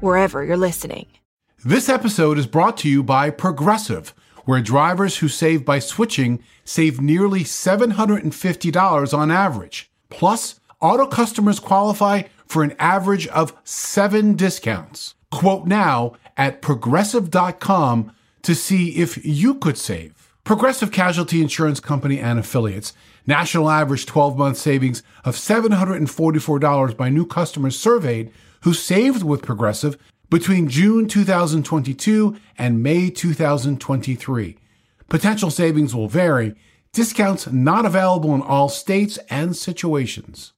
wherever you're listening. This episode is brought to you by Progressive, where drivers who save by switching save nearly $750 on average. Plus, auto customers qualify for an average of seven discounts. Quote now at progressive.com to see if you could save. Progressive Casualty Insurance Company and affiliates. National average 12 month savings of $744 by new customers surveyed who saved with Progressive between June 2022 and May 2023. Potential savings will vary. Discounts not available in all states and situations.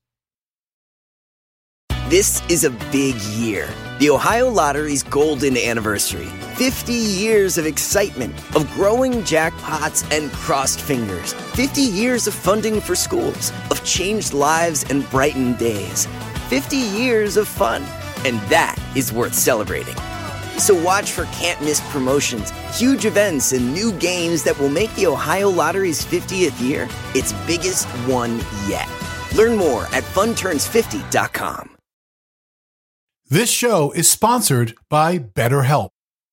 This is a big year. The Ohio Lottery's golden anniversary. 50 years of excitement, of growing jackpots and crossed fingers. 50 years of funding for schools, of changed lives and brightened days. 50 years of fun, and that is worth celebrating. So watch for can't miss promotions, huge events, and new games that will make the Ohio Lottery's 50th year its biggest one yet. Learn more at funturns50.com. This show is sponsored by BetterHelp.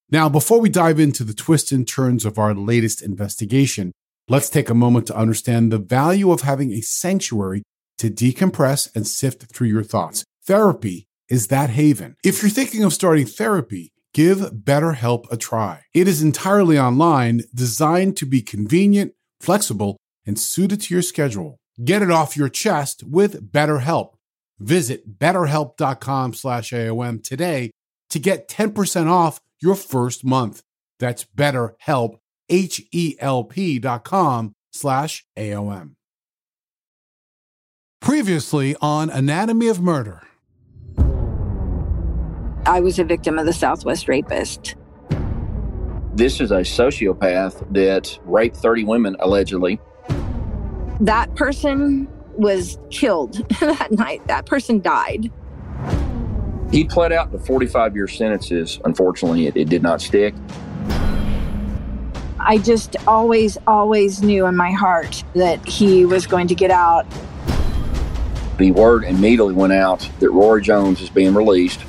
Now, before we dive into the twists and turns of our latest investigation, let's take a moment to understand the value of having a sanctuary to decompress and sift through your thoughts. Therapy is that haven. If you're thinking of starting therapy, give BetterHelp a try. It is entirely online, designed to be convenient, flexible, and suited to your schedule. Get it off your chest with BetterHelp. Visit betterhelp.com slash AOM today to get 10% off your first month. That's betterhelp, H-E-L-P dot com slash AOM. Previously on Anatomy of Murder. I was a victim of the Southwest rapist. This is a sociopath that raped 30 women allegedly. That person was killed that night. That person died. He pled out to 45 year sentences. Unfortunately, it, it did not stick. I just always, always knew in my heart that he was going to get out. The word immediately went out that Roy Jones is being released,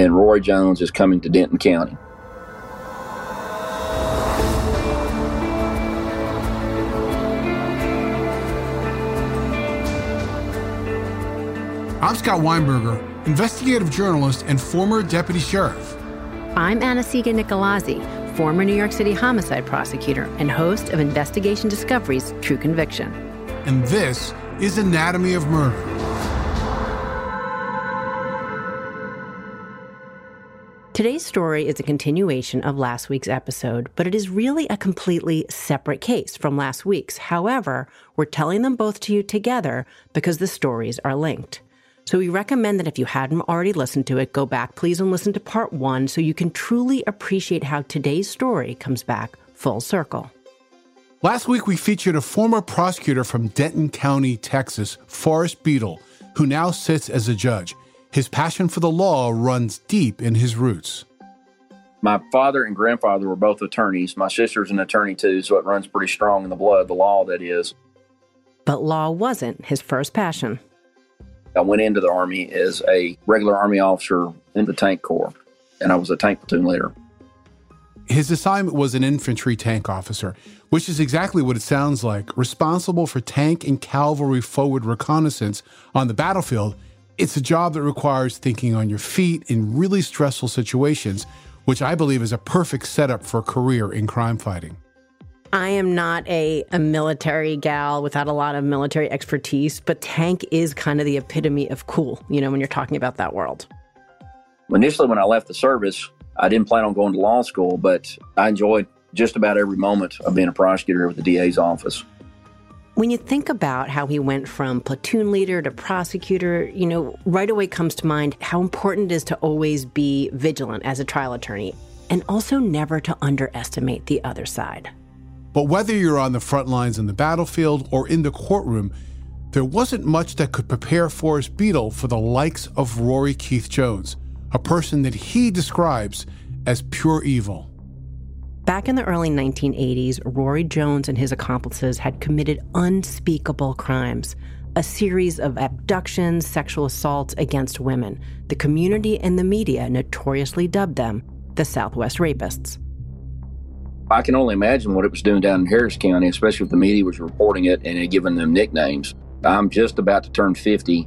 and Roy Jones is coming to Denton County. I'm Scott Weinberger, investigative journalist and former deputy sheriff. I'm Anna-Sigga Nicolazzi, former New York City homicide prosecutor and host of Investigation Discovery's True Conviction. And this is Anatomy of Murder. Today's story is a continuation of last week's episode, but it is really a completely separate case from last week's. However, we're telling them both to you together because the stories are linked. So we recommend that if you hadn't already listened to it, go back please and listen to part one so you can truly appreciate how today's story comes back full circle. Last week, we featured a former prosecutor from Denton County, Texas, Forrest Beadle, who now sits as a judge. His passion for the law runs deep in his roots. My father and grandfather were both attorneys. My sister's an attorney too, so it runs pretty strong in the blood, the law that is. But law wasn't his first passion. I went into the Army as a regular Army officer in the tank corps, and I was a tank platoon leader. His assignment was an infantry tank officer, which is exactly what it sounds like responsible for tank and cavalry forward reconnaissance on the battlefield, It's a job that requires thinking on your feet in really stressful situations, which I believe is a perfect setup for a career in crime fighting. I am not a, a military gal without a lot of military expertise, but Tank is kind of the epitome of cool, you know, when you're talking about that world. Initially, when I left the service, I didn't plan on going to law school, but I enjoyed just about every moment of being a prosecutor with the DA's office. When you think about how he went from platoon leader to prosecutor, you know, right away comes to mind how important it is to always be vigilant as a trial attorney and also never to underestimate the other side. But whether you're on the front lines in the battlefield or in the courtroom, there wasn't much that could prepare Forrest Beadle for the likes of Rory Keith Jones, a person that he describes as pure evil. Back in the early 1980s, Rory Jones and his accomplices had committed unspeakable crimes a series of abductions, sexual assaults against women. The community and the media notoriously dubbed them the Southwest Rapists. I can only imagine what it was doing down in Harris County, especially if the media was reporting it and giving them nicknames. I'm just about to turn 50.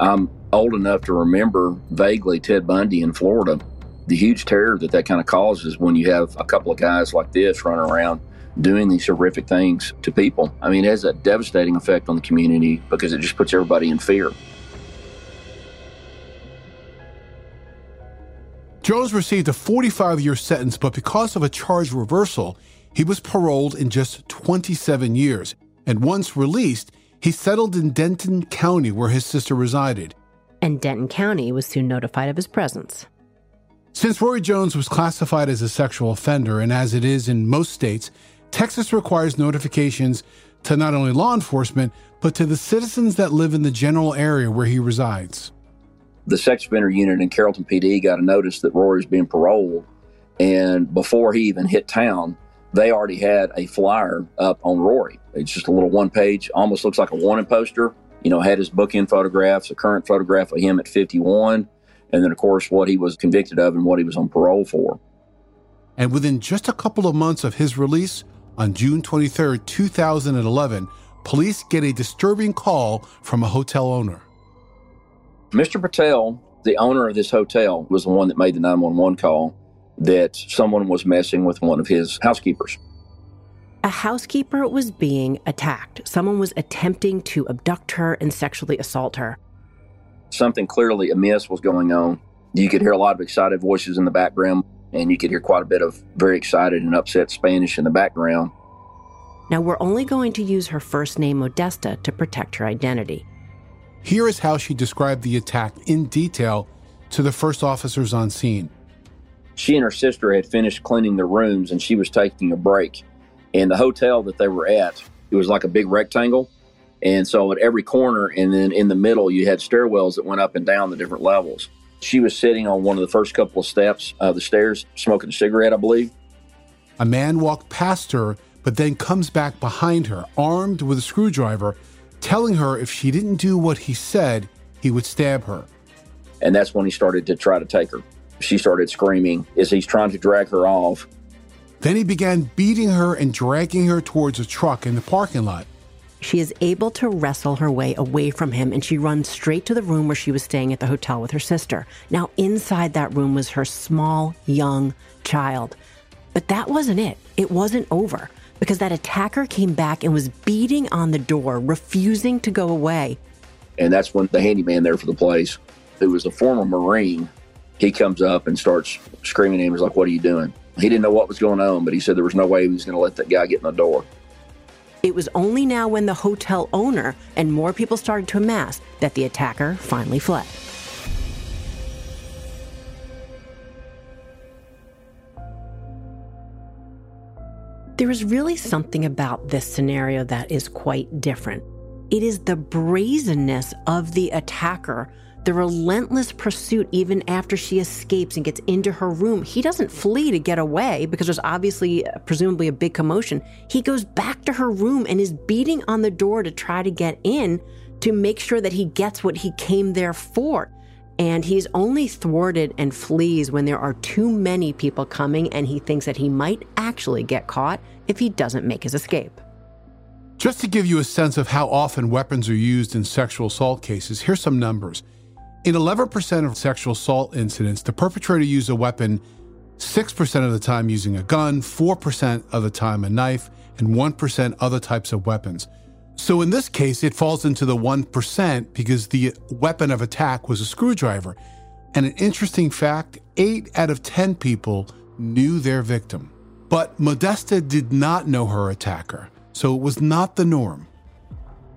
I'm old enough to remember vaguely Ted Bundy in Florida the huge terror that that kind of causes when you have a couple of guys like this running around doing these horrific things to people. I mean, it has a devastating effect on the community because it just puts everybody in fear. Jones received a 45 year sentence, but because of a charge reversal, he was paroled in just 27 years. And once released, he settled in Denton County, where his sister resided. And Denton County was soon notified of his presence. Since Rory Jones was classified as a sexual offender, and as it is in most states, Texas requires notifications to not only law enforcement, but to the citizens that live in the general area where he resides. The sex offender unit in Carrollton PD got a notice that Rory's being paroled, and before he even hit town, they already had a flyer up on Rory. It's just a little one page, almost looks like a warning poster. You know, had his bookend photographs, a current photograph of him at 51, and then, of course, what he was convicted of and what he was on parole for. And within just a couple of months of his release, on June 23, 2011, police get a disturbing call from a hotel owner. Mr. Patel, the owner of this hotel, was the one that made the 911 call that someone was messing with one of his housekeepers. A housekeeper was being attacked. Someone was attempting to abduct her and sexually assault her something clearly amiss was going on. You could hear a lot of excited voices in the background, and you could hear quite a bit of very excited and upset Spanish in the background. Now, we're only going to use her first name, Modesta, to protect her identity. Here is how she described the attack in detail to the first officers on scene. She and her sister had finished cleaning their rooms and she was taking a break. And the hotel that they were at, it was like a big rectangle. And so at every corner and then in the middle, you had stairwells that went up and down the different levels. She was sitting on one of the first couple of steps of the stairs, smoking a cigarette, I believe. A man walked past her, but then comes back behind her, armed with a screwdriver, telling her if she didn't do what he said, he would stab her. And that's when he started to try to take her. She started screaming as he's trying to drag her off. Then he began beating her and dragging her towards a truck in the parking lot. She is able to wrestle her way away from him and she runs straight to the room where she was staying at the hotel with her sister. Now, inside that room was her small, young child. But that wasn't it. It wasn't over because that attacker came back and was beating on the door, refusing to go away. And that's when the handyman there for the place, who was a former Marine, he comes up and starts screaming at him. He's like, What are you doing? He didn't know what was going on, but he said there was no way he was going to let that guy get in the door. It was only now when the hotel owner and more people started to amass that the attacker finally fled. There is really something about this scenario that is quite different. It is the brazenness of the attacker the relentless pursuit even after she escapes and gets into her room. He doesn't flee to get away because there's obviously, uh, presumably, a big commotion. He goes back to her room and is beating on the door to try to get in to make sure that he gets what he came there for. And he's only thwarted and flees when there are too many people coming and he thinks that he might actually get caught if he doesn't make his escape. Just to give you a sense of how often weapons are used in sexual assault cases, here's some numbers. In 11% of sexual assault incidents, the perpetrator used a weapon 6% of the time using a gun, 4% of the time a knife, and 1% other types of weapons. So in this case, it falls into the 1% because the weapon of attack was a screwdriver. And an interesting fact 8 out of 10 people knew their victim. But Modesta did not know her attacker, so it was not the norm.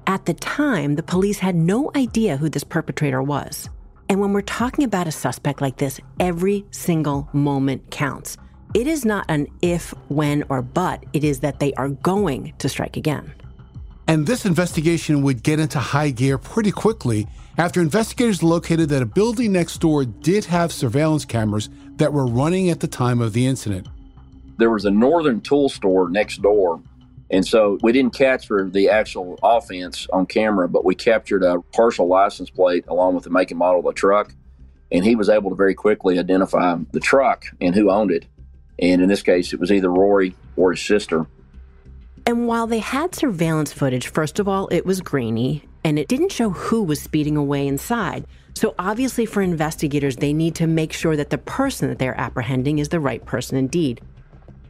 At the time, the police had no idea who this perpetrator was. And when we're talking about a suspect like this, every single moment counts. It is not an if, when, or but, it is that they are going to strike again. And this investigation would get into high gear pretty quickly after investigators located that a building next door did have surveillance cameras that were running at the time of the incident. There was a northern tool store next door and so we didn't capture the actual offense on camera, but we captured a partial license plate along with the make and model of the truck. And he was able to very quickly identify the truck and who owned it. And in this case, it was either Rory or his sister. And while they had surveillance footage, first of all, it was grainy and it didn't show who was speeding away inside. So obviously, for investigators, they need to make sure that the person that they're apprehending is the right person indeed.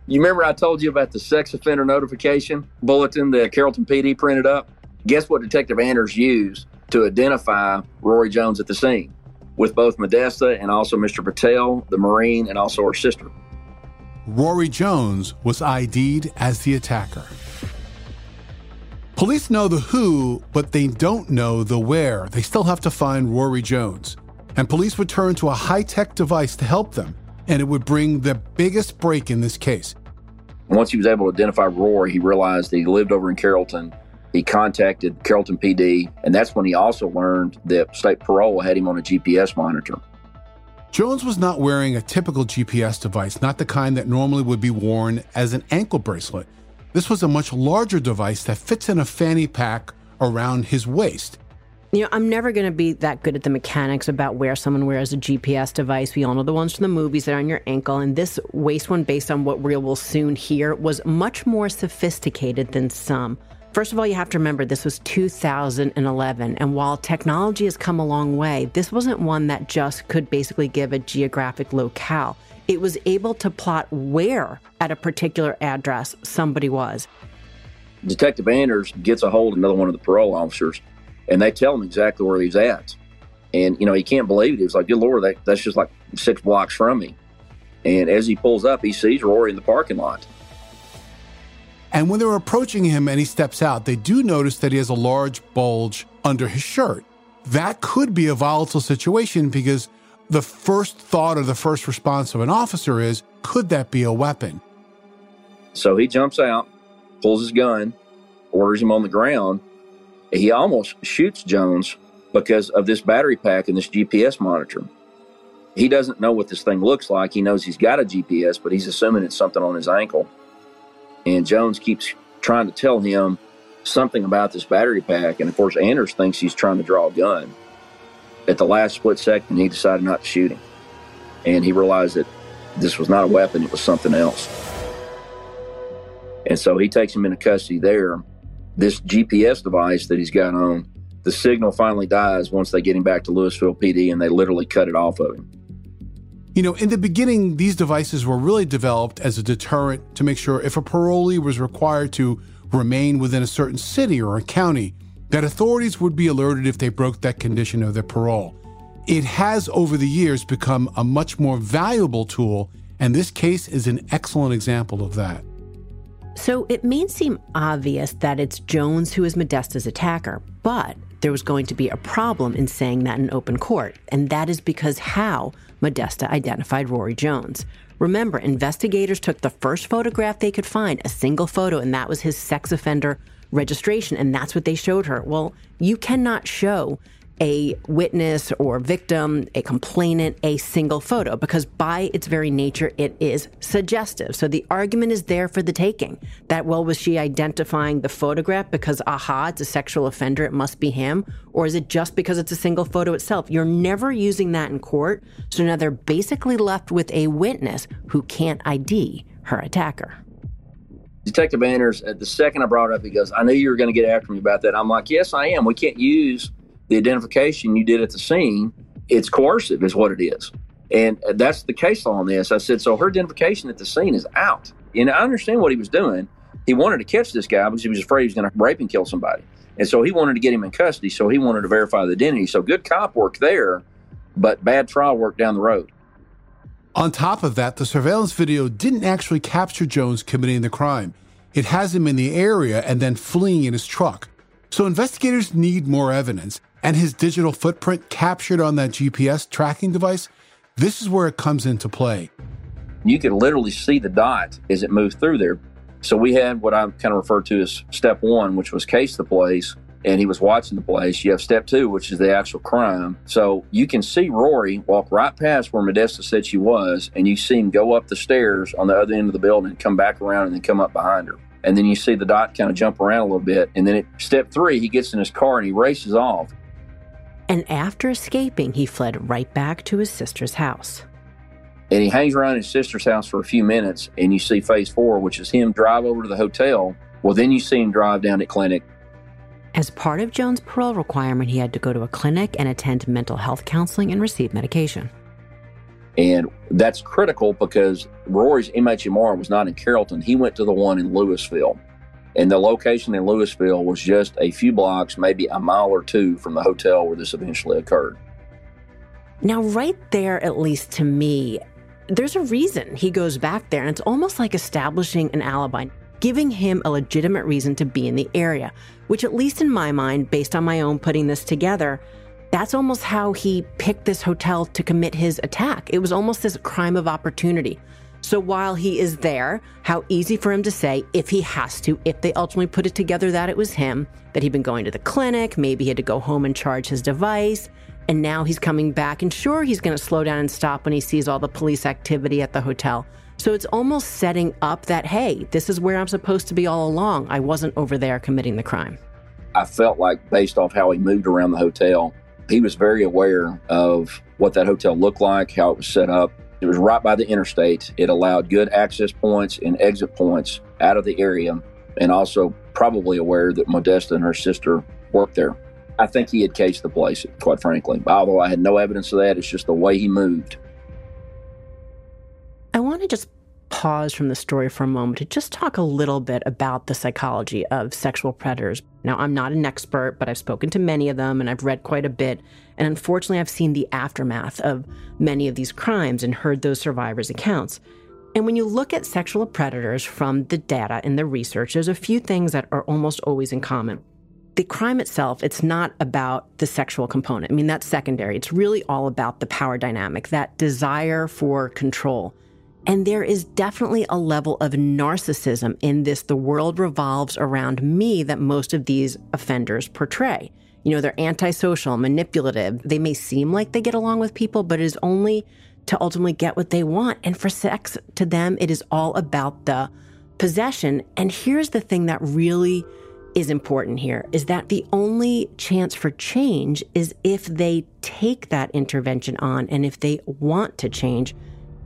You remember I told you about the sex offender notification bulletin that Carrollton PD printed up? Guess what Detective Anders used to identify Rory Jones at the scene with both Modesta and also Mr. Patel, the Marine, and also her sister. Rory Jones was ID'd as the attacker. Police know the who, but they don't know the where. They still have to find Rory Jones. And police would turn to a high tech device to help them and it would bring the biggest break in this case. Once he was able to identify Rory, he realized that he lived over in Carrollton. He contacted Carrollton PD, and that's when he also learned that state parole had him on a GPS monitor. Jones was not wearing a typical GPS device, not the kind that normally would be worn as an ankle bracelet. This was a much larger device that fits in a fanny pack around his waist. You know, I'm never going to be that good at the mechanics about where someone wears a GPS device. We all know the ones from the movies that are on your ankle. And this waist one, based on what we will soon hear, was much more sophisticated than some. First of all, you have to remember this was 2011. And while technology has come a long way, this wasn't one that just could basically give a geographic locale. It was able to plot where at a particular address somebody was. Detective Anders gets a hold of another one of the parole officers and they tell him exactly where he's at. And, you know, he can't believe it. He was like, good Lord, that, that's just like six blocks from me. And as he pulls up, he sees Rory in the parking lot. And when they're approaching him and he steps out, they do notice that he has a large bulge under his shirt. That could be a volatile situation because the first thought or the first response of an officer is, could that be a weapon? So he jumps out, pulls his gun, orders him on the ground, he almost shoots Jones because of this battery pack and this GPS monitor. He doesn't know what this thing looks like. He knows he's got a GPS, but he's assuming it's something on his ankle. And Jones keeps trying to tell him something about this battery pack. And of course, Anders thinks he's trying to draw a gun. At the last split second, he decided not to shoot him. And he realized that this was not a weapon, it was something else. And so he takes him into custody there this GPS device that he's got on, the signal finally dies once they get him back to Lewisville PD and they literally cut it off of him. You know, in the beginning, these devices were really developed as a deterrent to make sure if a parolee was required to remain within a certain city or a county, that authorities would be alerted if they broke that condition of their parole. It has over the years become a much more valuable tool, and this case is an excellent example of that. So it may seem obvious that it's Jones who is Modesta's attacker, but there was going to be a problem in saying that in open court, and that is because how Modesta identified Rory Jones. Remember, investigators took the first photograph they could find, a single photo, and that was his sex offender registration, and that's what they showed her. Well, you cannot show a witness or victim, a complainant, a single photo, because by its very nature, it is suggestive. So the argument is there for the taking. That, well, was she identifying the photograph because, aha, it's a sexual offender, it must be him? Or is it just because it's a single photo itself? You're never using that in court. So now they're basically left with a witness who can't ID her attacker. Detective Anders, at the second I brought it up, he goes, I knew you were going to get after me about that. I'm like, yes, I am. We can't use the identification you did at the scene It's coercive, is what it is. And uh, that's the case law on this. I said, so her identification at the scene is out. And I understand what he was doing. He wanted to catch this guy because he was afraid he was going to rape and kill somebody. And so he wanted to get him in custody. So he wanted to verify the identity. So good cop work there, but bad trial work down the road. On top of that, the surveillance video didn't actually capture Jones committing the crime. It has him in the area and then fleeing in his truck. So investigators need more evidence, and his digital footprint captured on that GPS tracking device, this is where it comes into play. You can literally see the dot as it moved through there. So we had what I kind of refer to as step one, which was case the place, and he was watching the place. You have step two, which is the actual crime. So you can see Rory walk right past where Modesta said she was, and you see him go up the stairs on the other end of the building, come back around, and then come up behind her. And then you see the dot kind of jump around a little bit. And then at step three, he gets in his car and he races off. And after escaping, he fled right back to his sister's house. And he hangs around his sister's house for a few minutes, and you see phase four, which is him drive over to the hotel. Well, then you see him drive down to clinic. As part of Jones' parole requirement, he had to go to a clinic and attend mental health counseling and receive medication. And that's critical because Rory's MHMR was not in Carrollton. He went to the one in Lewisville. And the location in Lewisville was just a few blocks, maybe a mile or two from the hotel where this eventually occurred. Now, right there, at least to me, there's a reason he goes back there, and it's almost like establishing an alibi, giving him a legitimate reason to be in the area, which, at least in my mind, based on my own putting this together, that's almost how he picked this hotel to commit his attack. It was almost this crime of opportunity. So while he is there, how easy for him to say, if he has to, if they ultimately put it together that it was him, that he'd been going to the clinic, maybe he had to go home and charge his device, and now he's coming back. And sure, he's going to slow down and stop when he sees all the police activity at the hotel. So it's almost setting up that, hey, this is where I'm supposed to be all along. I wasn't over there committing the crime. I felt like, based off how he moved around the hotel, he was very aware of what that hotel looked like, how it was set up. It was right by the interstate. It allowed good access points and exit points out of the area, and also probably aware that Modesta and her sister worked there. I think he had cased the place, quite frankly. Although I had no evidence of that, it's just the way he moved. I want to just pause from the story for a moment to just talk a little bit about the psychology of sexual predators. Now, I'm not an expert, but I've spoken to many of them and I've read quite a bit. And unfortunately, I've seen the aftermath of many of these crimes and heard those survivors' accounts. And when you look at sexual predators from the data and the research, there's a few things that are almost always in common. The crime itself, it's not about the sexual component. I mean, that's secondary. It's really all about the power dynamic, that desire for control and there is definitely a level of narcissism in this the world revolves around me that most of these offenders portray. You know, they're antisocial, manipulative. They may seem like they get along with people, but it is only to ultimately get what they want. And for sex, to them, it is all about the possession. And here's the thing that really is important here is that the only chance for change is if they take that intervention on and if they want to change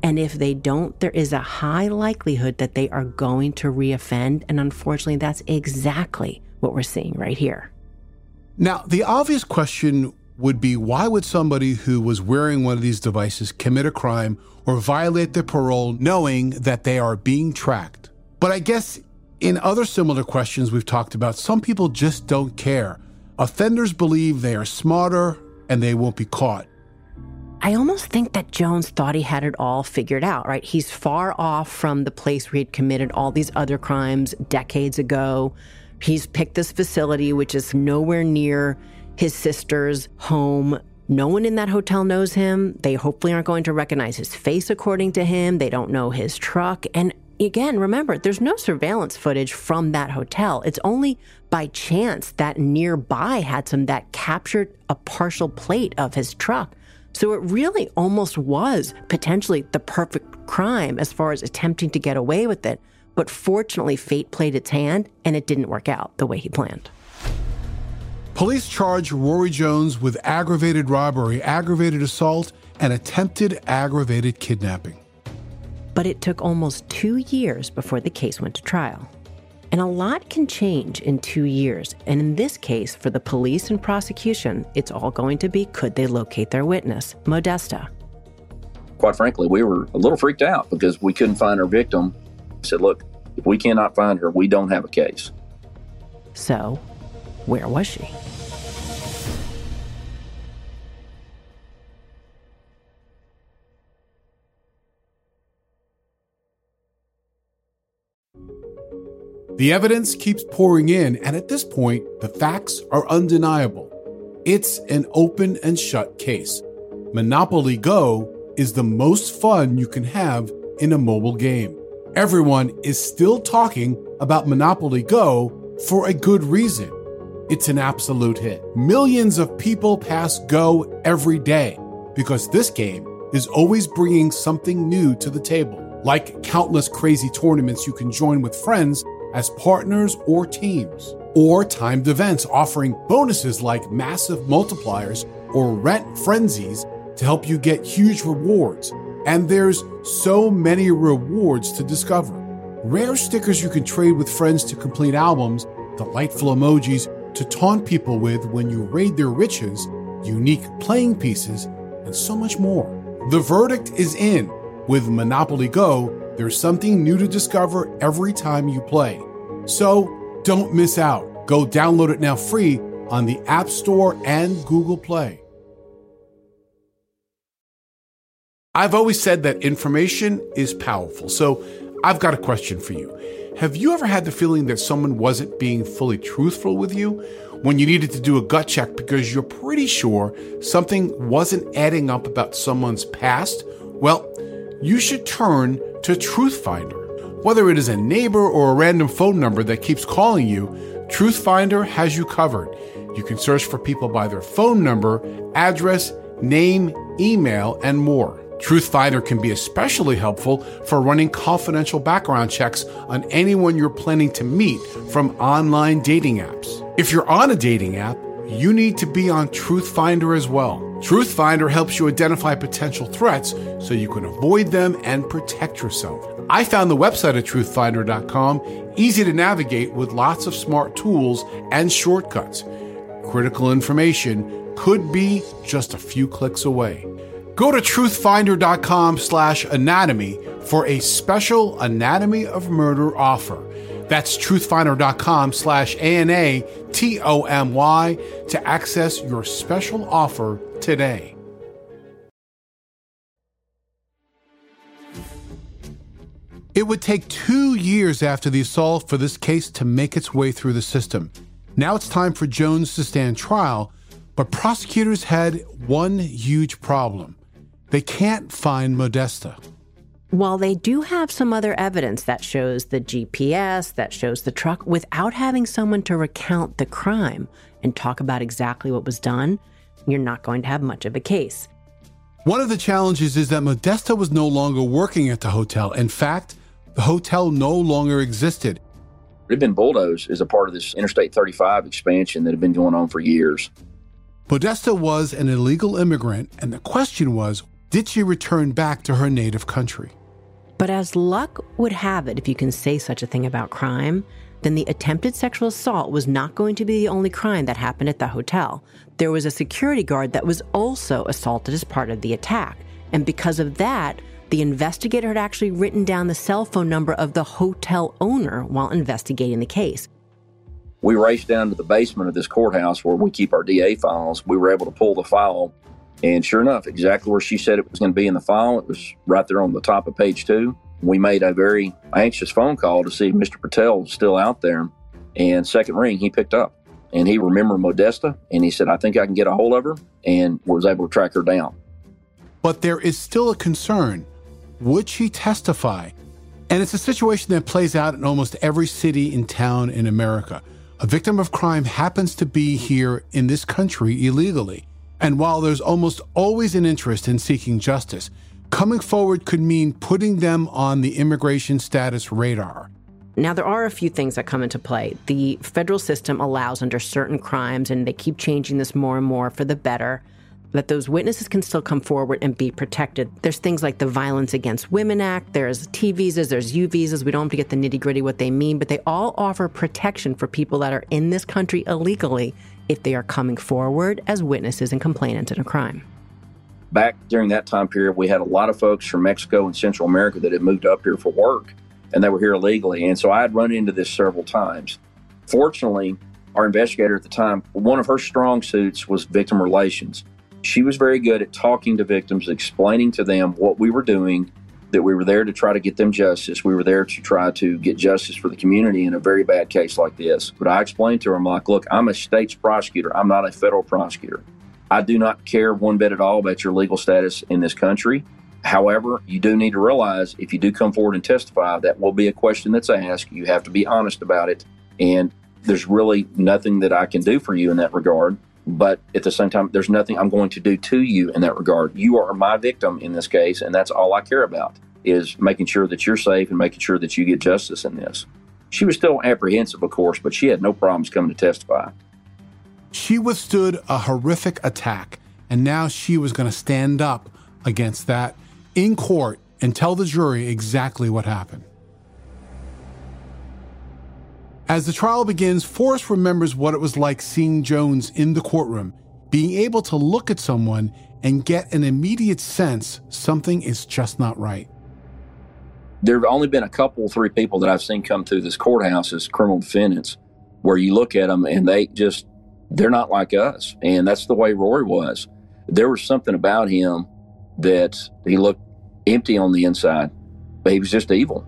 and if they don't, there is a high likelihood that they are going to reoffend. And unfortunately, that's exactly what we're seeing right here. Now, the obvious question would be why would somebody who was wearing one of these devices commit a crime or violate their parole knowing that they are being tracked? But I guess in other similar questions we've talked about, some people just don't care. Offenders believe they are smarter and they won't be caught. I almost think that Jones thought he had it all figured out, right? He's far off from the place where he'd committed all these other crimes decades ago. He's picked this facility, which is nowhere near his sister's home. No one in that hotel knows him. They hopefully aren't going to recognize his face, according to him. They don't know his truck. And again, remember, there's no surveillance footage from that hotel. It's only by chance that nearby had some that captured a partial plate of his truck. So it really almost was potentially the perfect crime as far as attempting to get away with it. But fortunately, fate played its hand and it didn't work out the way he planned. Police charge Rory Jones with aggravated robbery, aggravated assault, and attempted aggravated kidnapping. But it took almost two years before the case went to trial. And a lot can change in two years. And in this case, for the police and prosecution, it's all going to be could they locate their witness, Modesta? Quite frankly, we were a little freaked out because we couldn't find our victim. I said, look, if we cannot find her, we don't have a case. So, where was she? The evidence keeps pouring in, and at this point, the facts are undeniable. It's an open and shut case. Monopoly Go is the most fun you can have in a mobile game. Everyone is still talking about Monopoly Go for a good reason. It's an absolute hit. Millions of people pass Go every day because this game is always bringing something new to the table, like countless crazy tournaments you can join with friends as partners or teams, or timed events offering bonuses like massive multipliers or rent frenzies to help you get huge rewards. And there's so many rewards to discover. Rare stickers you can trade with friends to complete albums, delightful emojis to taunt people with when you raid their riches, unique playing pieces, and so much more. The verdict is in. With Monopoly Go, there's something new to discover every time you play. So don't miss out. Go download it now free on the App Store and Google Play. I've always said that information is powerful. So I've got a question for you. Have you ever had the feeling that someone wasn't being fully truthful with you when you needed to do a gut check because you're pretty sure something wasn't adding up about someone's past? Well, you should turn to Truthfinder. Whether it is a neighbor or a random phone number that keeps calling you, Truthfinder has you covered. You can search for people by their phone number, address, name, email, and more. Truthfinder can be especially helpful for running confidential background checks on anyone you're planning to meet from online dating apps. If you're on a dating app, you need to be on Truthfinder as well. Truthfinder helps you identify potential threats so you can avoid them and protect yourself. I found the website at truthfinder.com easy to navigate with lots of smart tools and shortcuts. Critical information could be just a few clicks away. Go to truthfinder.com slash anatomy for a special Anatomy of Murder offer. That's truthfinder.com slash A-N-A-T-O-M-Y to access your special offer today. It would take two years after the assault for this case to make its way through the system. Now it's time for Jones to stand trial, but prosecutors had one huge problem. They can't find Modesta. While they do have some other evidence that shows the GPS, that shows the truck, without having someone to recount the crime and talk about exactly what was done, you're not going to have much of a case. One of the challenges is that Modesta was no longer working at the hotel. In fact, the hotel no longer existed. It had been bulldozed as a part of this Interstate 35 expansion that had been going on for years. Modesta was an illegal immigrant, and the question was did she return back to her native country? But as luck would have it, if you can say such a thing about crime, then the attempted sexual assault was not going to be the only crime that happened at the hotel. There was a security guard that was also assaulted as part of the attack. And because of that, the investigator had actually written down the cell phone number of the hotel owner while investigating the case. We raced down to the basement of this courthouse where we keep our DA files. We were able to pull the file and sure enough, exactly where she said it was going to be in the file, it was right there on the top of page two. We made a very anxious phone call to see if Mr. Patel was still out there. And second ring, he picked up and he remembered Modesta and he said, I think I can get a hold of her and was able to track her down. But there is still a concern. Would she testify? And it's a situation that plays out in almost every city and town in America. A victim of crime happens to be here in this country illegally. And while there's almost always an interest in seeking justice, coming forward could mean putting them on the immigration status radar. Now, there are a few things that come into play. The federal system allows under certain crimes, and they keep changing this more and more for the better, that those witnesses can still come forward and be protected. There's things like the Violence Against Women Act, there's T visas, there's U visas. We don't have to get the nitty gritty what they mean, but they all offer protection for people that are in this country illegally if they are coming forward as witnesses and complainants in a crime. Back during that time period, we had a lot of folks from Mexico and Central America that had moved up here for work and they were here illegally. And so I had run into this several times. Fortunately, our investigator at the time, one of her strong suits was victim relations. She was very good at talking to victims, explaining to them what we were doing, that we were there to try to get them justice. We were there to try to get justice for the community in a very bad case like this. But I explained to her, I'm like, look, I'm a state's prosecutor, I'm not a federal prosecutor. I do not care one bit at all about your legal status in this country. However, you do need to realize if you do come forward and testify, that will be a question that's asked. You have to be honest about it. And there's really nothing that I can do for you in that regard. But at the same time, there's nothing I'm going to do to you in that regard. You are my victim in this case, and that's all I care about is making sure that you're safe and making sure that you get justice in this. She was still apprehensive, of course, but she had no problems coming to testify. She withstood a horrific attack, and now she was going to stand up against that in court and tell the jury exactly what happened. As the trial begins, Forrest remembers what it was like seeing Jones in the courtroom, being able to look at someone and get an immediate sense something is just not right. There have only been a couple, three people that I've seen come through this courthouse as criminal defendants where you look at them and they just, they're not like us. And that's the way Rory was. There was something about him that he looked empty on the inside, but he was just evil.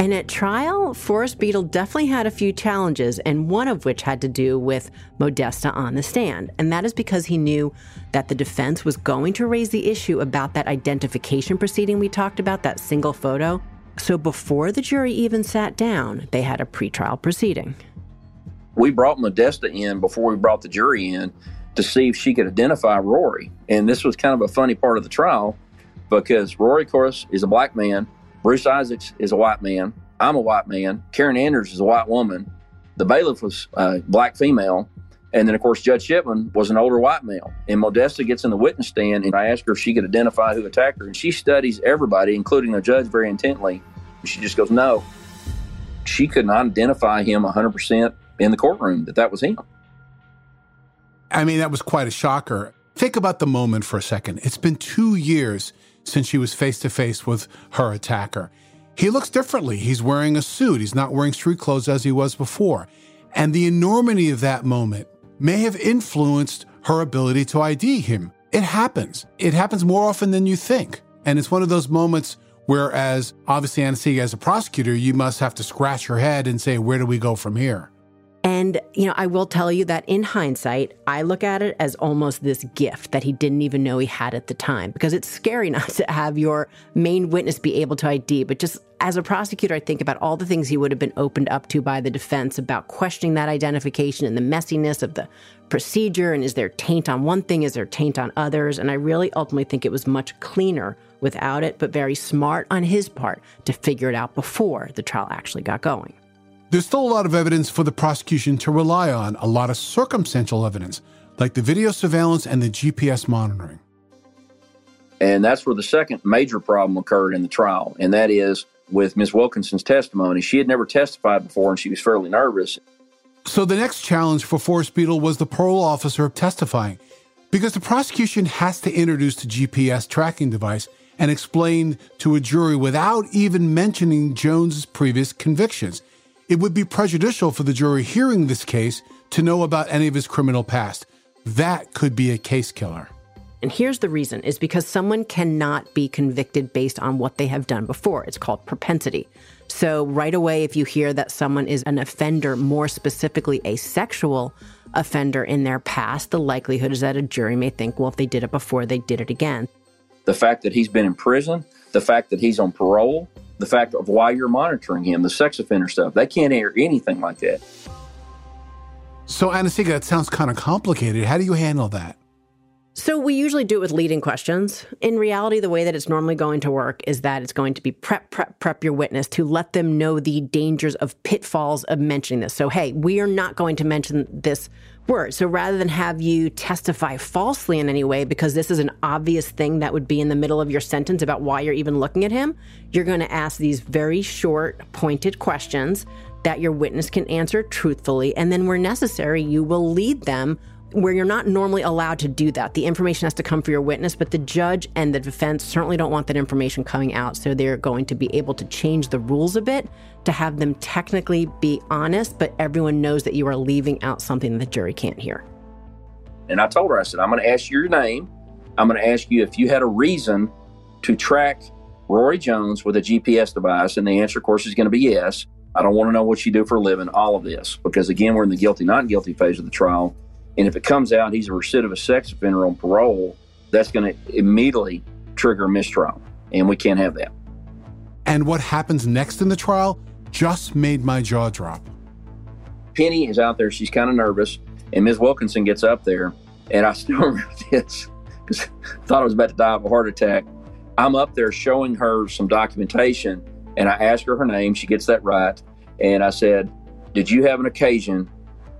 And at trial, Forrest Beadle definitely had a few challenges, and one of which had to do with Modesta on the stand. And that is because he knew that the defense was going to raise the issue about that identification proceeding we talked about, that single photo. So before the jury even sat down, they had a pretrial proceeding. We brought Modesta in before we brought the jury in to see if she could identify Rory. And this was kind of a funny part of the trial because Rory, of course, is a black man. Bruce Isaacs is a white man. I'm a white man. Karen Anders is a white woman. The bailiff was a black female. And then, of course, Judge Shipman was an older white male. And Modesta gets in the witness stand, and I asked her if she could identify who attacked her. And she studies everybody, including the judge, very intently. She just goes, no. She could not identify him 100% in the courtroom that that was him. I mean, that was quite a shocker. Think about the moment for a second. It's been two years since she was face to face with her attacker. He looks differently. He's wearing a suit. He's not wearing street clothes as he was before. And the enormity of that moment may have influenced her ability to ID him. It happens. It happens more often than you think. And it's one of those moments where, as obviously Anna-Sigga, as a prosecutor, you must have to scratch your head and say, where do we go from here? And, you know, I will tell you that in hindsight, I look at it as almost this gift that he didn't even know he had at the time because it's scary not to have your main witness be able to ID. But just as a prosecutor, I think about all the things he would have been opened up to by the defense about questioning that identification and the messiness of the procedure. And is there taint on one thing? Is there taint on others? And I really ultimately think it was much cleaner without it, but very smart on his part to figure it out before the trial actually got going. There's still a lot of evidence for the prosecution to rely on, a lot of circumstantial evidence, like the video surveillance and the GPS monitoring. And that's where the second major problem occurred in the trial, and that is with Ms. Wilkinson's testimony. She had never testified before and she was fairly nervous. So the next challenge for Forrest Beadle was the parole officer testifying, because the prosecution has to introduce the GPS tracking device and explain to a jury without even mentioning Jones's previous convictions. It would be prejudicial for the jury hearing this case to know about any of his criminal past. That could be a case killer. And here's the reason is because someone cannot be convicted based on what they have done before. It's called propensity. So right away if you hear that someone is an offender, more specifically a sexual offender in their past, the likelihood is that a jury may think, well, if they did it before, they did it again. The fact that he's been in prison, the fact that he's on parole, the fact of why you're monitoring him, the sex offender stuff. They can't air anything like that. So, Anna-Sigga, that sounds kind of complicated. How do you handle that? So, we usually do it with leading questions. In reality, the way that it's normally going to work is that it's going to be prep, prep, prep your witness to let them know the dangers of pitfalls of mentioning this. So, hey, we are not going to mention this word. So rather than have you testify falsely in any way, because this is an obvious thing that would be in the middle of your sentence about why you're even looking at him, you're going to ask these very short, pointed questions that your witness can answer truthfully. And then, where necessary, you will lead them where you're not normally allowed to do that. The information has to come for your witness, but the judge and the defense certainly don't want that information coming out. So they're going to be able to change the rules a bit to have them technically be honest, but everyone knows that you are leaving out something the jury can't hear. And I told her, I said, I'm going to ask you your name. I'm going to ask you if you had a reason to track Rory Jones with a GPS device. And the answer, of course, is going to be yes. I don't want to know what you do for a living, all of this, because again, we're in the guilty, not guilty phase of the trial. And if it comes out he's a recidivist sex offender on parole, that's going to immediately trigger a mistrial. And we can't have that. And what happens next in the trial just made my jaw drop. Penny is out there. She's kind of nervous. And Ms. Wilkinson gets up there. And I still remember this because I thought I was about to die of a heart attack. I'm up there showing her some documentation. And I ask her her name. She gets that right. And I said, Did you have an occasion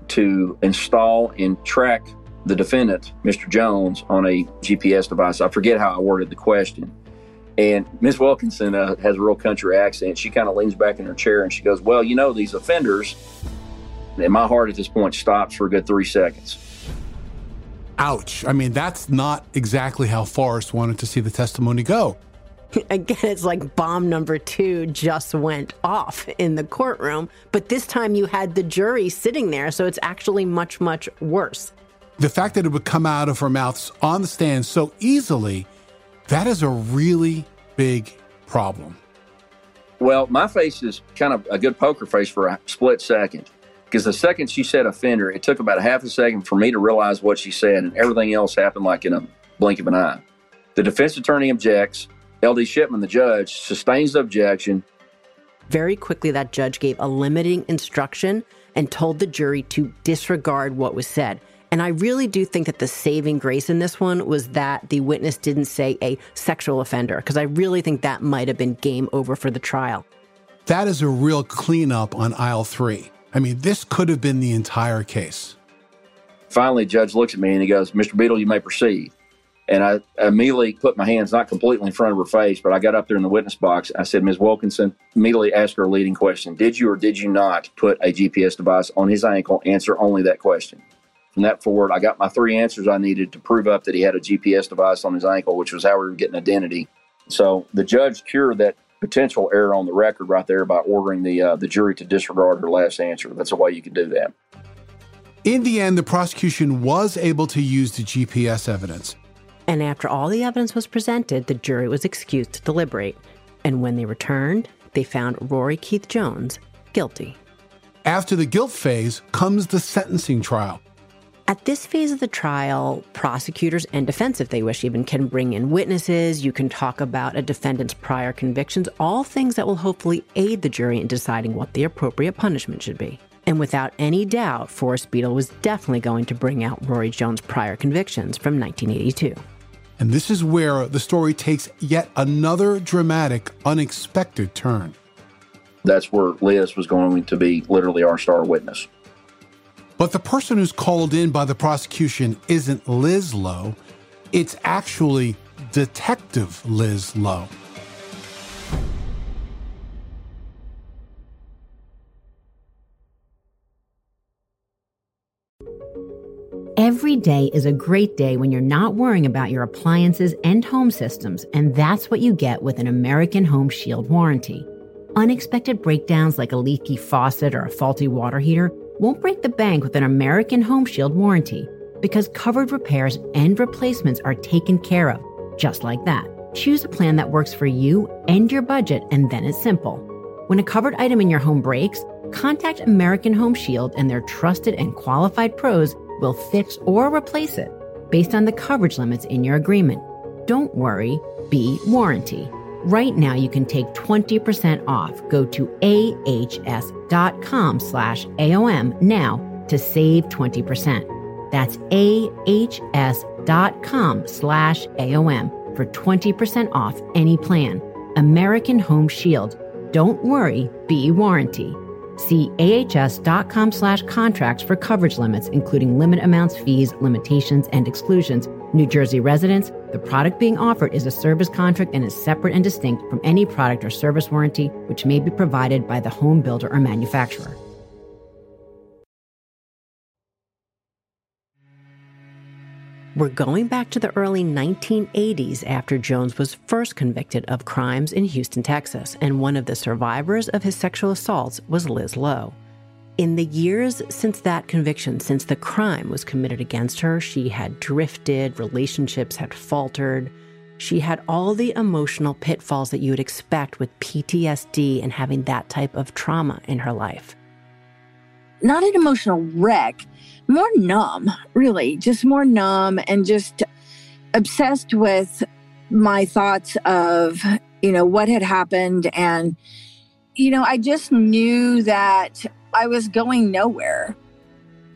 to install and track the defendant, Mr. Jones, on a GPS device. I forget how I worded the question. And Ms. Wilkinson uh, has a real country accent. She kind of leans back in her chair and she goes, Well, you know, these offenders, and my heart at this point stops for a good three seconds. Ouch. I mean, that's not exactly how Forrest wanted to see the testimony go. Again, it's like bomb number two just went off in the courtroom, but this time you had the jury sitting there, so it's actually much, much worse. The fact that it would come out of her mouth on the stand so easily, that is a really big problem. Well, my face is kind of a good poker face for a split second. Because the second she said offender, it took about a half a second for me to realize what she said, and everything else happened like in a blink of an eye. The defense attorney objects. LD Shipman, the judge, sustains the objection. Very quickly, that judge gave a limiting instruction and told the jury to disregard what was said. And I really do think that the saving grace in this one was that the witness didn't say a sexual offender, because I really think that might have been game over for the trial. That is a real cleanup on aisle three. I mean, this could have been the entire case. Finally, judge looks at me and he goes, Mr. Beadle, you may proceed. And I immediately put my hands not completely in front of her face, but I got up there in the witness box. I said, Ms. Wilkinson, immediately asked her a leading question Did you or did you not put a GPS device on his ankle? Answer only that question. From that forward, I got my three answers I needed to prove up that he had a GPS device on his ankle, which was how we were getting identity. So the judge cured that potential error on the record right there by ordering the uh, the jury to disregard her last answer. That's the way you could do that. In the end, the prosecution was able to use the GPS evidence. And after all the evidence was presented, the jury was excused to deliberate. And when they returned, they found Rory Keith Jones guilty. After the guilt phase comes the sentencing trial. At this phase of the trial, prosecutors and defense, if they wish, even can bring in witnesses. You can talk about a defendant's prior convictions, all things that will hopefully aid the jury in deciding what the appropriate punishment should be. And without any doubt, Forrest Beadle was definitely going to bring out Rory Jones' prior convictions from 1982. And this is where the story takes yet another dramatic, unexpected turn. That's where Liz was going to be literally our star witness. But the person who's called in by the prosecution isn't Liz Lowe, it's actually Detective Liz Lowe. Every day is a great day when you're not worrying about your appliances and home systems, and that's what you get with an American Home Shield warranty. Unexpected breakdowns like a leaky faucet or a faulty water heater won't break the bank with an American Home Shield warranty because covered repairs and replacements are taken care of, just like that. Choose a plan that works for you and your budget, and then it's simple. When a covered item in your home breaks, contact American Home Shield and their trusted and qualified pros will fix or replace it based on the coverage limits in your agreement. Don't worry, be warranty. Right now you can take 20% off. Go to ahs.com slash AOM now to save 20%. That's ahs.com slash AOM for 20% off any plan. American Home Shield. Don't worry, be warranty. See ahs.com slash contracts for coverage limits, including limit amounts, fees, limitations, and exclusions. New Jersey residents, the product being offered is a service contract and is separate and distinct from any product or service warranty which may be provided by the home builder or manufacturer. We're going back to the early 1980s after Jones was first convicted of crimes in Houston, Texas, and one of the survivors of his sexual assaults was Liz Lowe. In the years since that conviction, since the crime was committed against her, she had drifted, relationships had faltered. She had all the emotional pitfalls that you would expect with PTSD and having that type of trauma in her life. Not an emotional wreck, more numb, really, just more numb and just obsessed with my thoughts of, you know, what had happened. And, you know, I just knew that I was going nowhere.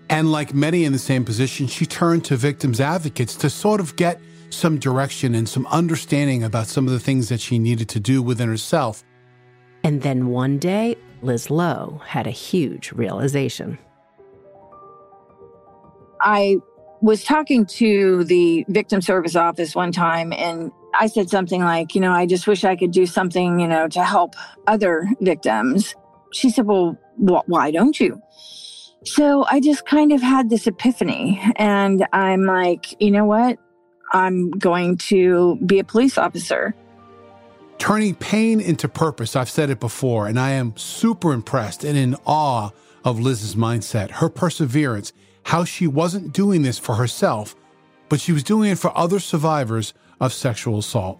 And like many in the same position, she turned to victims advocates to sort of get some direction and some understanding about some of the things that she needed to do within herself. And then one day, Liz Lowe had a huge realization. I was talking to the victim service office one time and I said something like, you know, I just wish I could do something, you know, to help other victims. She said, well, wh- why don't you? So I just kind of had this epiphany and I'm like, you know what? I'm going to be a police officer. Turning pain into purpose, I've said it before, and I am super impressed and in awe of Liz's mindset, her perseverance, how she wasn't doing this for herself, but she was doing it for other survivors of sexual assault.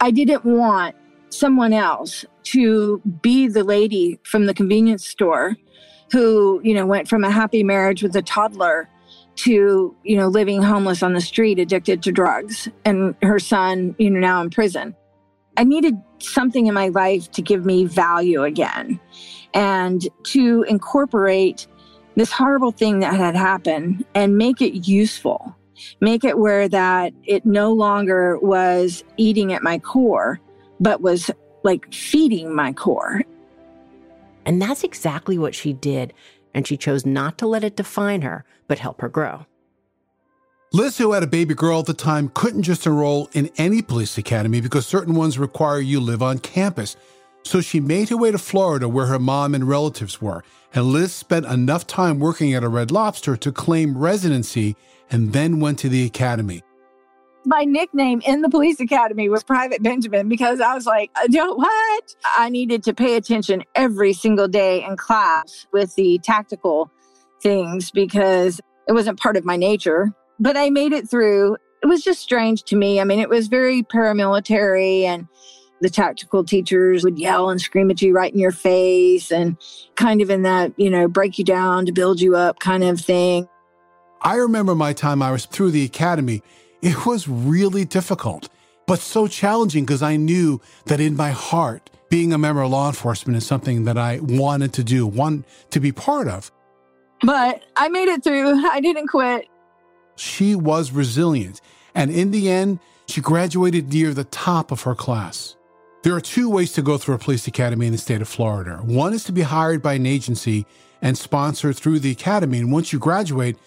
I didn't want someone else to be the lady from the convenience store who, you know, went from a happy marriage with a toddler to, you know, living homeless on the street, addicted to drugs, and her son, you know, now in prison. I needed something in my life to give me value again and to incorporate this horrible thing that had happened and make it useful. Make it where that it no longer was eating at my core but was like feeding my core. And that's exactly what she did and she chose not to let it define her but help her grow. Liz, who had a baby girl at the time, couldn't just enroll in any police academy because certain ones require you live on campus. So she made her way to Florida where her mom and relatives were. And Liz spent enough time working at a Red Lobster to claim residency and then went to the academy. My nickname in the police academy was Private Benjamin because I was like, uh, know what? I needed to pay attention every single day in class with the tactical things because it wasn't part of my nature but I made it through. It was just strange to me. I mean, it was very paramilitary and the tactical teachers would yell and scream at you right in your face and kind of in that, you know, break you down to build you up kind of thing. I remember my time I was through the academy. It was really difficult, but so challenging because I knew that in my heart, being a member of law enforcement is something that I wanted to do, want to be part of. But I made it through. I didn't quit. She was resilient, and in the end, she graduated near the top of her class. There are two ways to go through a police academy in the state of Florida. One is to be hired by an agency and sponsored through the academy, and once you graduate,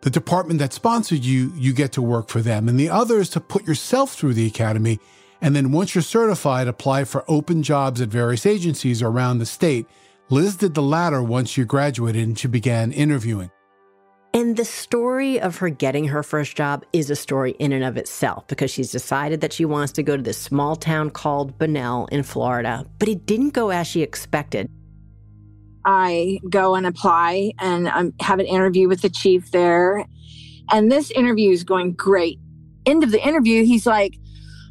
the department that sponsored you, you get to work for them. And the other is to put yourself through the academy, and then once you're certified, apply for open jobs at various agencies around the state. Liz did the latter once she graduated and she began interviewing. And the story of her getting her first job is a story in and of itself because she's decided that she wants to go to this small town called Bunnell in Florida, but it didn't go as she expected. I go and apply and um, have an interview with the chief there. And this interview is going great. End of the interview, he's like,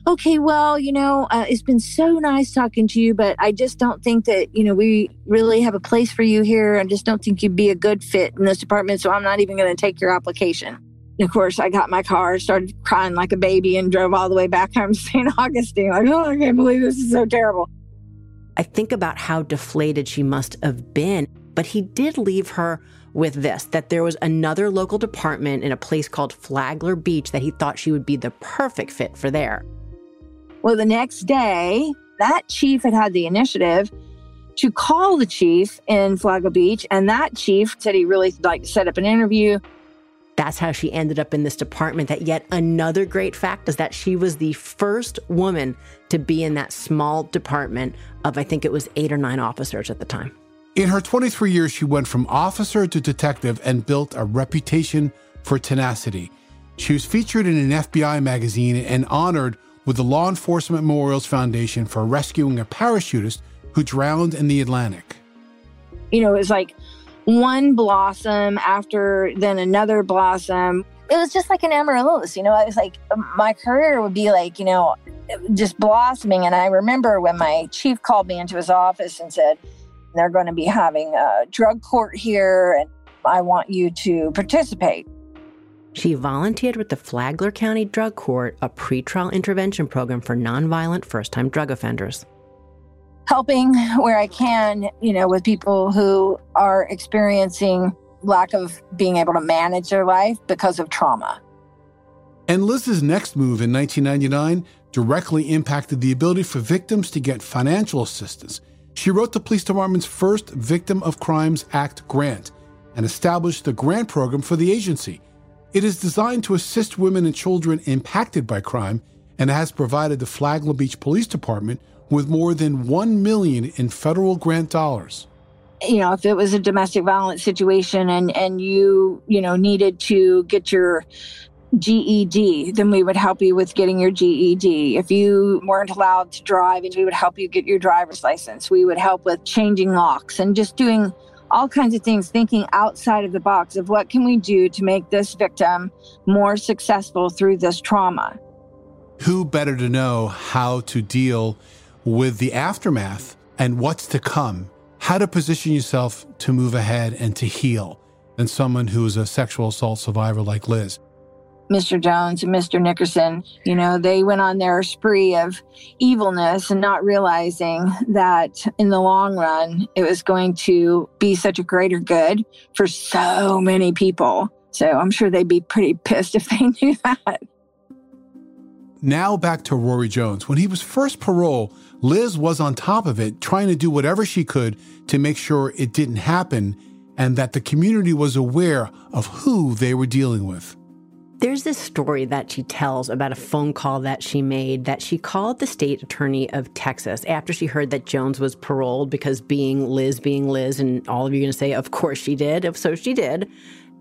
okay, well, you know, uh, it's been so nice talking to you, but I just don't think that, you know, we really have a place for you here. I just don't think you'd be a good fit in this department. So I'm not even going to take your application. And of course, I got my car, started crying like a baby, and drove all the way back home to St. Augustine. Like, oh, I can't believe this is so terrible. I think about how deflated she must have been, but he did leave her with this that there was another local department in a place called Flagler Beach that he thought she would be the perfect fit for there. Well, the next day, that chief had had the initiative to call the chief in Flagler Beach. And that chief said he really like set up an interview. That's how she ended up in this department. That yet another great fact is that she was the first woman to be in that small department of, I think it was eight or nine officers at the time. In her 23 years, she went from officer to detective and built a reputation for tenacity. She was featured in an FBI magazine and honored with the Law Enforcement Memorials Foundation for rescuing a parachutist who drowned in the Atlantic. You know, it was like one blossom after then another blossom. It was just like an amaryllis, you know. It was like um, my career would be like, you know, just blossoming. And I remember when my chief called me into his office and said, they're going to be having a drug court here, and I want you to participate. She volunteered with the Flagler County Drug Court, a pretrial intervention program for nonviolent first time drug offenders. Helping where I can, you know, with people who are experiencing lack of being able to manage their life because of trauma. And Liz's next move in 1999 directly impacted the ability for victims to get financial assistance. She wrote the police department's first Victim of Crimes Act grant and established the grant program for the agency. It is designed to assist women and children impacted by crime and has provided the Flagler Beach Police Department with more than 1 million in federal grant dollars. You know, if it was a domestic violence situation and and you, you know, needed to get your GED, then we would help you with getting your GED. If you weren't allowed to drive, we would help you get your driver's license. We would help with changing locks and just doing all kinds of things, thinking outside of the box of what can we do to make this victim more successful through this trauma. Who better to know how to deal with the aftermath and what's to come, how to position yourself to move ahead and to heal than someone who is a sexual assault survivor like Liz? Mr. Jones and Mr. Nickerson, you know, they went on their spree of evilness and not realizing that in the long run, it was going to be such a greater good for so many people. So I'm sure they'd be pretty pissed if they knew that. Now back to Rory Jones. When he was first parole, Liz was on top of it, trying to do whatever she could to make sure it didn't happen and that the community was aware of who they were dealing with. There's this story that she tells about a phone call that she made that she called the state attorney of Texas after she heard that Jones was paroled because being Liz, being Liz, and all of you are going to say, of course she did. If so, she did.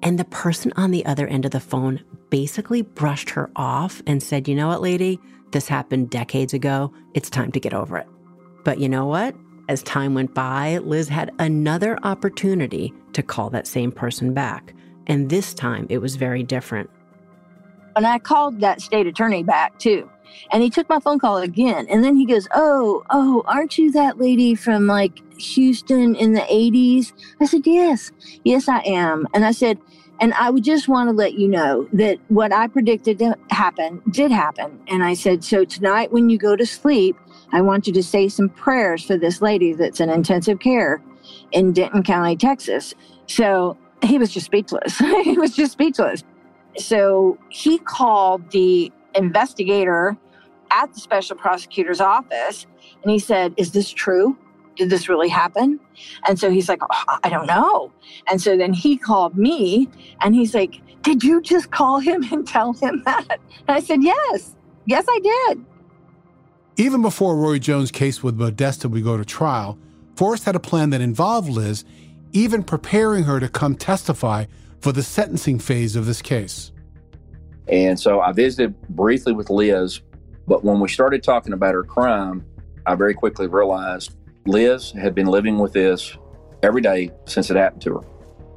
And the person on the other end of the phone basically brushed her off and said, you know what, lady? This happened decades ago. It's time to get over it. But you know what? As time went by, Liz had another opportunity to call that same person back. And this time it was very different. And I called that state attorney back too. And he took my phone call again. And then he goes, Oh, oh, aren't you that lady from like Houston in the 80s? I said, Yes, yes, I am. And I said, and I would just want to let you know that what I predicted to happen did happen. And I said, So tonight when you go to sleep, I want you to say some prayers for this lady that's in intensive care in Denton County, Texas. So he was just speechless. he was just speechless. So he called the investigator at the special prosecutor's office and he said, Is this true? Did this really happen? And so he's like, oh, I don't know. And so then he called me and he's like, Did you just call him and tell him that? And I said, Yes, yes, I did. Even before Roy Jones' case with Modesta would go to trial, Forrest had a plan that involved Liz, even preparing her to come testify for the sentencing phase of this case. And so I visited briefly with Liz, but when we started talking about her crime, I very quickly realized Liz had been living with this every day since it happened to her.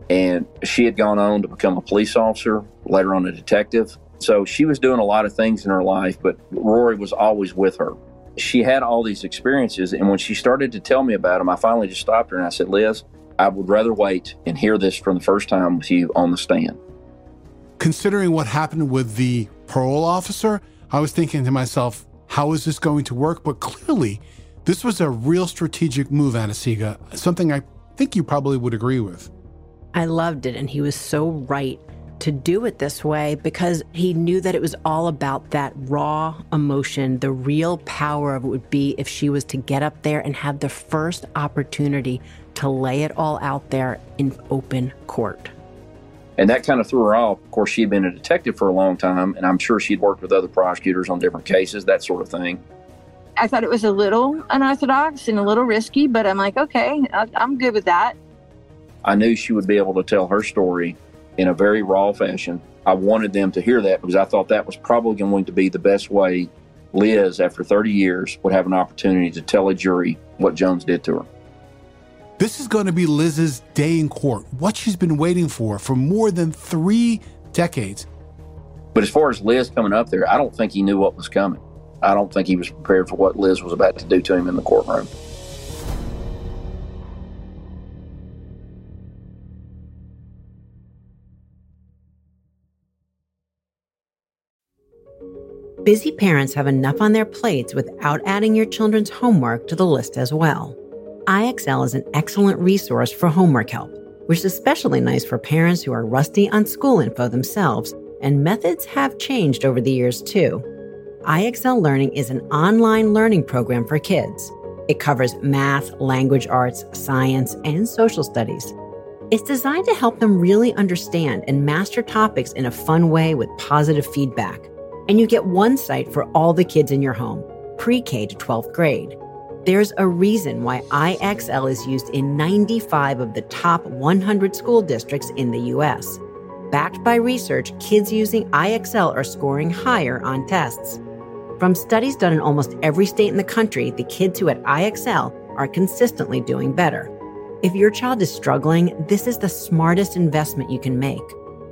And she had gone on to become a police officer, later on a detective. So she was doing a lot of things in her life, but Rory was always with her. She had all these experiences. And when she started to tell me about them, I finally just stopped her and I said, Liz, I would rather wait and hear this from the first time with you on the stand. Considering what happened with the parole officer, I was thinking to myself, how is this going to work? But clearly, this was a real strategic move, Anna-Sigga, something I think you probably would agree with. I loved it, and he was so right. to do it this way because he knew that it was all about that raw emotion. The real power of it would be if she was to get up there and have the first opportunity to lay it all out there in open court. And that kind of threw her off. Of course, she'd been a detective for a long time, and I'm sure she'd worked with other prosecutors on different cases, that sort of thing. I thought it was a little unorthodox and a little risky, but I'm like, okay, I'm good with that. I knew she would be able to tell her story in a very raw fashion. I wanted them to hear that because I thought that was probably going to be the best way Liz, after 30 years, would have an opportunity to tell a jury what Jones did to her. This is going to be Liz's day in court, what she's been waiting for for more than three decades. But as far as Liz coming up there, I don't think he knew what was coming. I don't think he was prepared for what Liz was about to do to him in the courtroom. Busy parents have enough on their plates without adding your children's homework to the list as well. IXL is an excellent resource for homework help, which is especially nice for parents who are rusty on school info themselves, and methods have changed over the years too. IXL Learning is an online learning program for kids. It covers math, language arts, science, and social studies. It's designed to help them really understand and master topics in a fun way with positive feedback and you get one site for all the kids in your home, pre K to 12th grade. There's a reason why IXL is used in 95 of the top 100 school districts in the US. Backed by research, kids using IXL are scoring higher on tests. From studies done in almost every state in the country, the kids who at IXL are consistently doing better. If your child is struggling, this is the smartest investment you can make.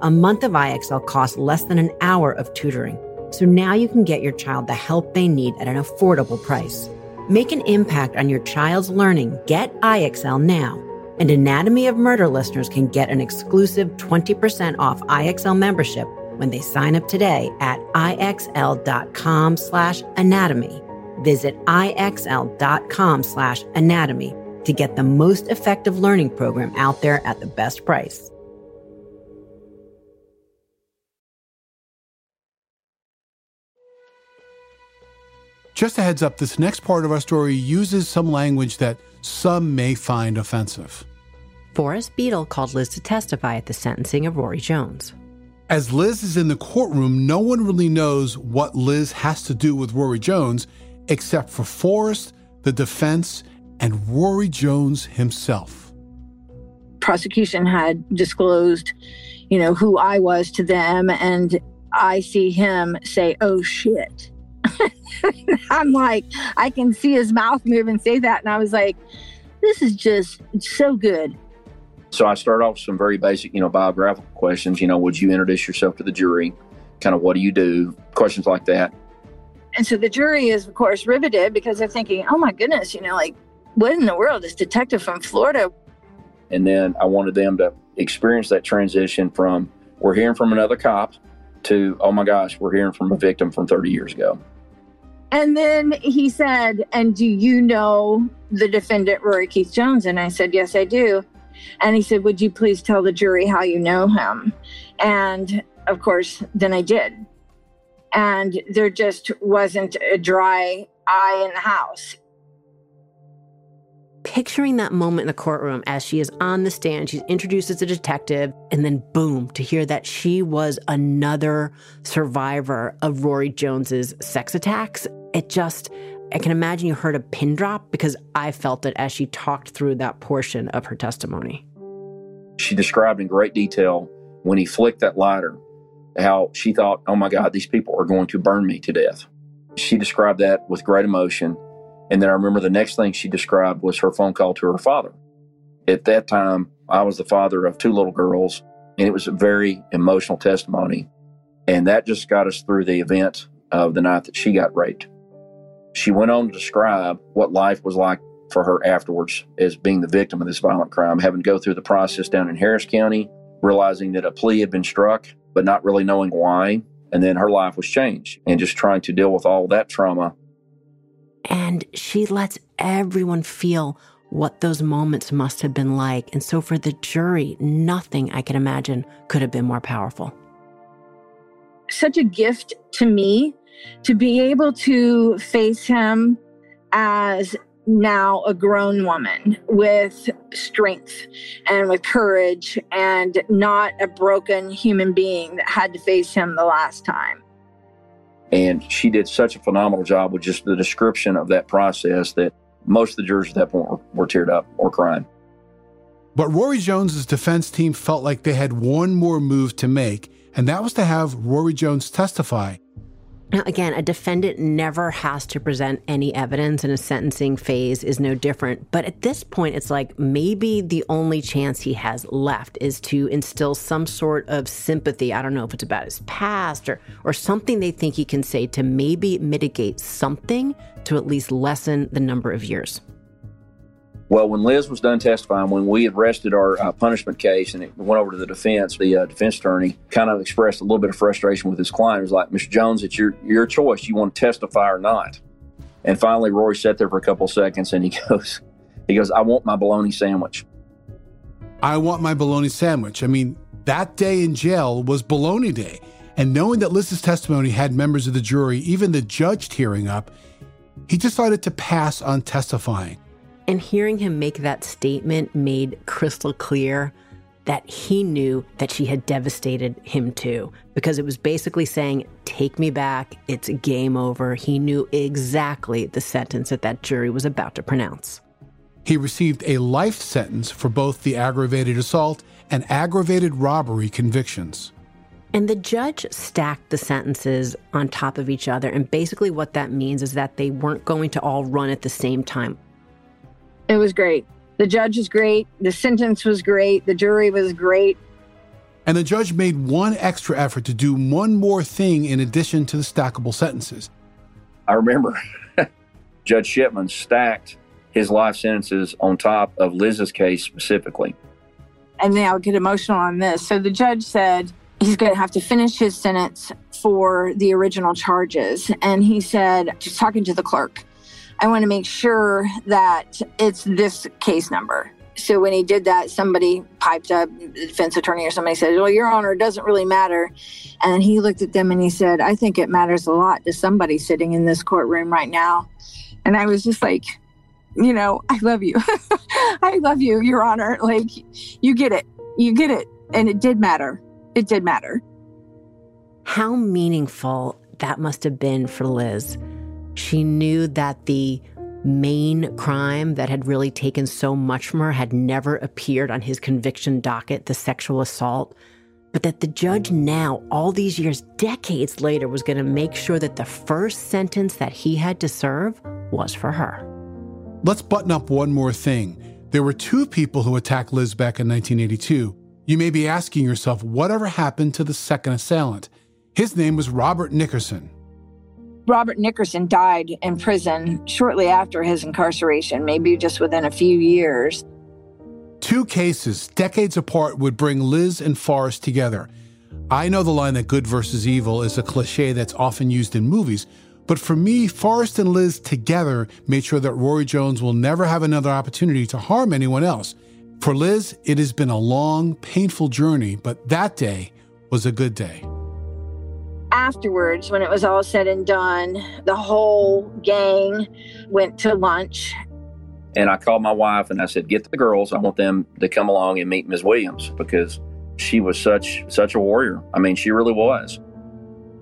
A month of IXL costs less than an hour of tutoring so now you can get your child the help they need at an affordable price. Make an impact on your child's learning. Get IXL now. And Anatomy of Murder listeners can get an exclusive 20% off IXL membership when they sign up today at ixl.com slash anatomy. Visit ixl.com slash anatomy to get the most effective learning program out there at the best price. Just a heads up this next part of our story uses some language that some may find offensive. Forrest Beadle called Liz to testify at the sentencing of Rory Jones. As Liz is in the courtroom, no one really knows what Liz has to do with Rory Jones except for Forrest, the defense, and Rory Jones himself. Prosecution had disclosed, you know, who I was to them, and I see him say, oh shit. I'm like, I can see his mouth move and say that. And I was like, this is just so good. So I start off with some very basic, you know, biographical questions. You know, would you introduce yourself to the jury? Kind of what do you do? Questions like that. And so the jury is, of course, riveted because they're thinking, oh my goodness, you know, like, what in the world? is detective from Florida. And then I wanted them to experience that transition from we're hearing from another cop to, oh my gosh, we're hearing from a victim from 30 years ago. And then he said, And do you know the defendant, Rory Keith Jones? And I said, Yes, I do. And he said, Would you please tell the jury how you know him? And of course, then I did. And there just wasn't a dry eye in the house picturing that moment in the courtroom as she is on the stand, she's introduced as a detective, and then boom, to hear that she was another survivor of Rory Jones's sex attacks. It just, I can imagine you heard a pin drop because I felt it as she talked through that portion of her testimony. She described in great detail when he flicked that lighter how she thought, oh my God, these people are going to burn me to death. She described that with great emotion and then I remember the next thing she described was her phone call to her father. At that time, I was the father of two little girls, and it was a very emotional testimony. And that just got us through the event of the night that she got raped. She went on to describe what life was like for her afterwards as being the victim of this violent crime, having to go through the process down in Harris County, realizing that a plea had been struck, but not really knowing why. And then her life was changed and just trying to deal with all that trauma and she lets everyone feel what those moments must have been like. And so for the jury, nothing I can imagine could have been more powerful. Such a gift to me to be able to face him as now a grown woman with strength and with courage and not a broken human being that had to face him the last time. And she did such a phenomenal job with just the description of that process that most of the jurors at that point were, were teared up or crying. But Rory Jones's defense team felt like they had one more move to make, and that was to have Rory Jones testify now, again, a defendant never has to present any evidence, and a sentencing phase is no different. But at this point, it's like maybe the only chance he has left is to instill some sort of sympathy. I don't know if it's about his past or, or something they think he can say to maybe mitigate something to at least lessen the number of years. Well, when Liz was done testifying, when we had rested our uh, punishment case and it went over to the defense, the uh, defense attorney kind of expressed a little bit of frustration with his client. He was like, Mr. Jones, it's your, your choice. You want to testify or not? And finally, Rory sat there for a couple seconds and he goes, he goes, I want my bologna sandwich. I want my bologna sandwich. I mean, that day in jail was bologna day. And knowing that Liz's testimony had members of the jury, even the judge tearing up, he decided to pass on testifying. And hearing him make that statement made crystal clear that he knew that she had devastated him too, because it was basically saying, Take me back, it's game over. He knew exactly the sentence that that jury was about to pronounce. He received a life sentence for both the aggravated assault and aggravated robbery convictions. And the judge stacked the sentences on top of each other. And basically, what that means is that they weren't going to all run at the same time. It was great. The judge was great. The sentence was great. The jury was great. And the judge made one extra effort to do one more thing in addition to the stackable sentences. I remember Judge Shipman stacked his life sentences on top of Liz's case specifically. And then I'll get emotional on this. So the judge said he's going to have to finish his sentence for the original charges. And he said, just talking to the clerk, I want to make sure that it's this case number. So when he did that, somebody piped up, defense attorney or somebody said, Well, Your Honor, it doesn't really matter. And he looked at them and he said, I think it matters a lot to somebody sitting in this courtroom right now. And I was just like, You know, I love you. I love you, Your Honor. Like, you get it. You get it. And it did matter. It did matter. How meaningful that must have been for Liz she knew that the main crime that had really taken so much from her had never appeared on his conviction docket, the sexual assault, but that the judge now, all these years, decades later, was going to make sure that the first sentence that he had to serve was for her. Let's button up one more thing. There were two people who attacked Liz back in 1982. You may be asking yourself, whatever happened to the second assailant? His name was Robert Nickerson. Robert Nickerson died in prison shortly after his incarceration, maybe just within a few years. Two cases, decades apart, would bring Liz and Forrest together. I know the line that good versus evil is a cliche that's often used in movies, but for me, Forrest and Liz together made sure that Rory Jones will never have another opportunity to harm anyone else. For Liz, it has been a long, painful journey, but that day was a good day afterwards, when it was all said and done, the whole gang went to lunch. And I called my wife and I said, "Get the girls. I want them to come along and meet Ms. Williams because she was such such a warrior. I mean, she really was."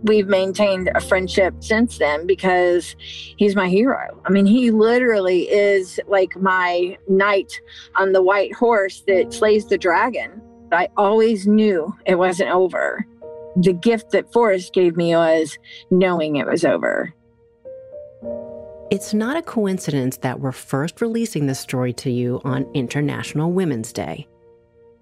We've maintained a friendship since then because he's my hero. I mean, he literally is like my knight on the white horse that slays the dragon. I always knew it wasn't over the gift that Forrest gave me was knowing it was over. It's not a coincidence that we're first releasing this story to you on International Women's Day.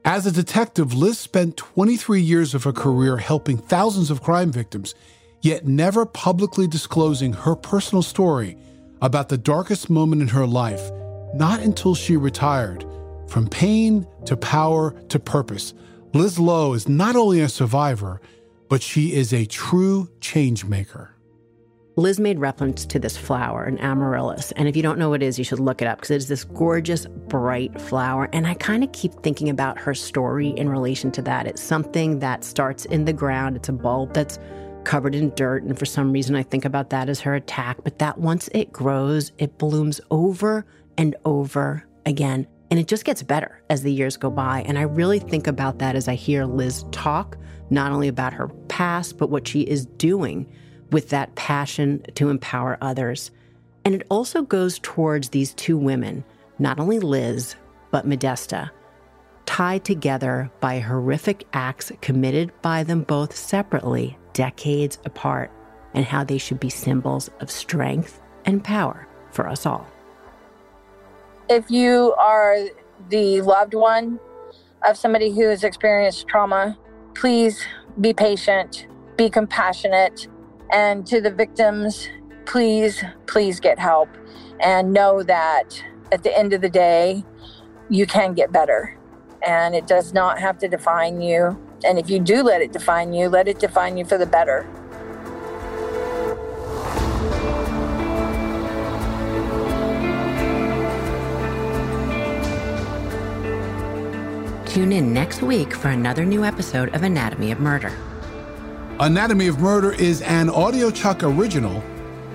As a detective, Liz spent 23 years of her career helping thousands of crime victims, yet never publicly disclosing her personal story about the darkest moment in her life, not until she retired. From pain to power to purpose, Liz Lowe is not only a survivor, but she is a true change maker. Liz made reference to this flower, an amaryllis. And if you don't know what it is, you should look it up because it is this gorgeous, bright flower. And I kind of keep thinking about her story in relation to that. It's something that starts in the ground, it's a bulb that's covered in dirt. And for some reason, I think about that as her attack. But that once it grows, it blooms over and over again. And it just gets better as the years go by. And I really think about that as I hear Liz talk, not only about her past, but what she is doing with that passion to empower others. And it also goes towards these two women, not only Liz, but Modesta, tied together by horrific acts committed by them both separately, decades apart, and how they should be symbols of strength and power for us all. If you are the loved one of somebody who has experienced trauma, please be patient, be compassionate, and to the victims, please, please get help and know that at the end of the day, you can get better and it does not have to define you. And if you do let it define you, let it define you for the better. Tune in next week for another new episode of Anatomy of Murder. Anatomy of Murder is an Audio Chuck original.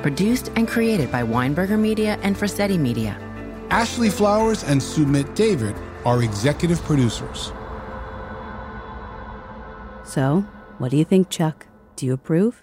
Produced and created by Weinberger Media and Frasetti Media. Ashley Flowers and Sumit David are executive producers. So, what do you think, Chuck? Do you approve?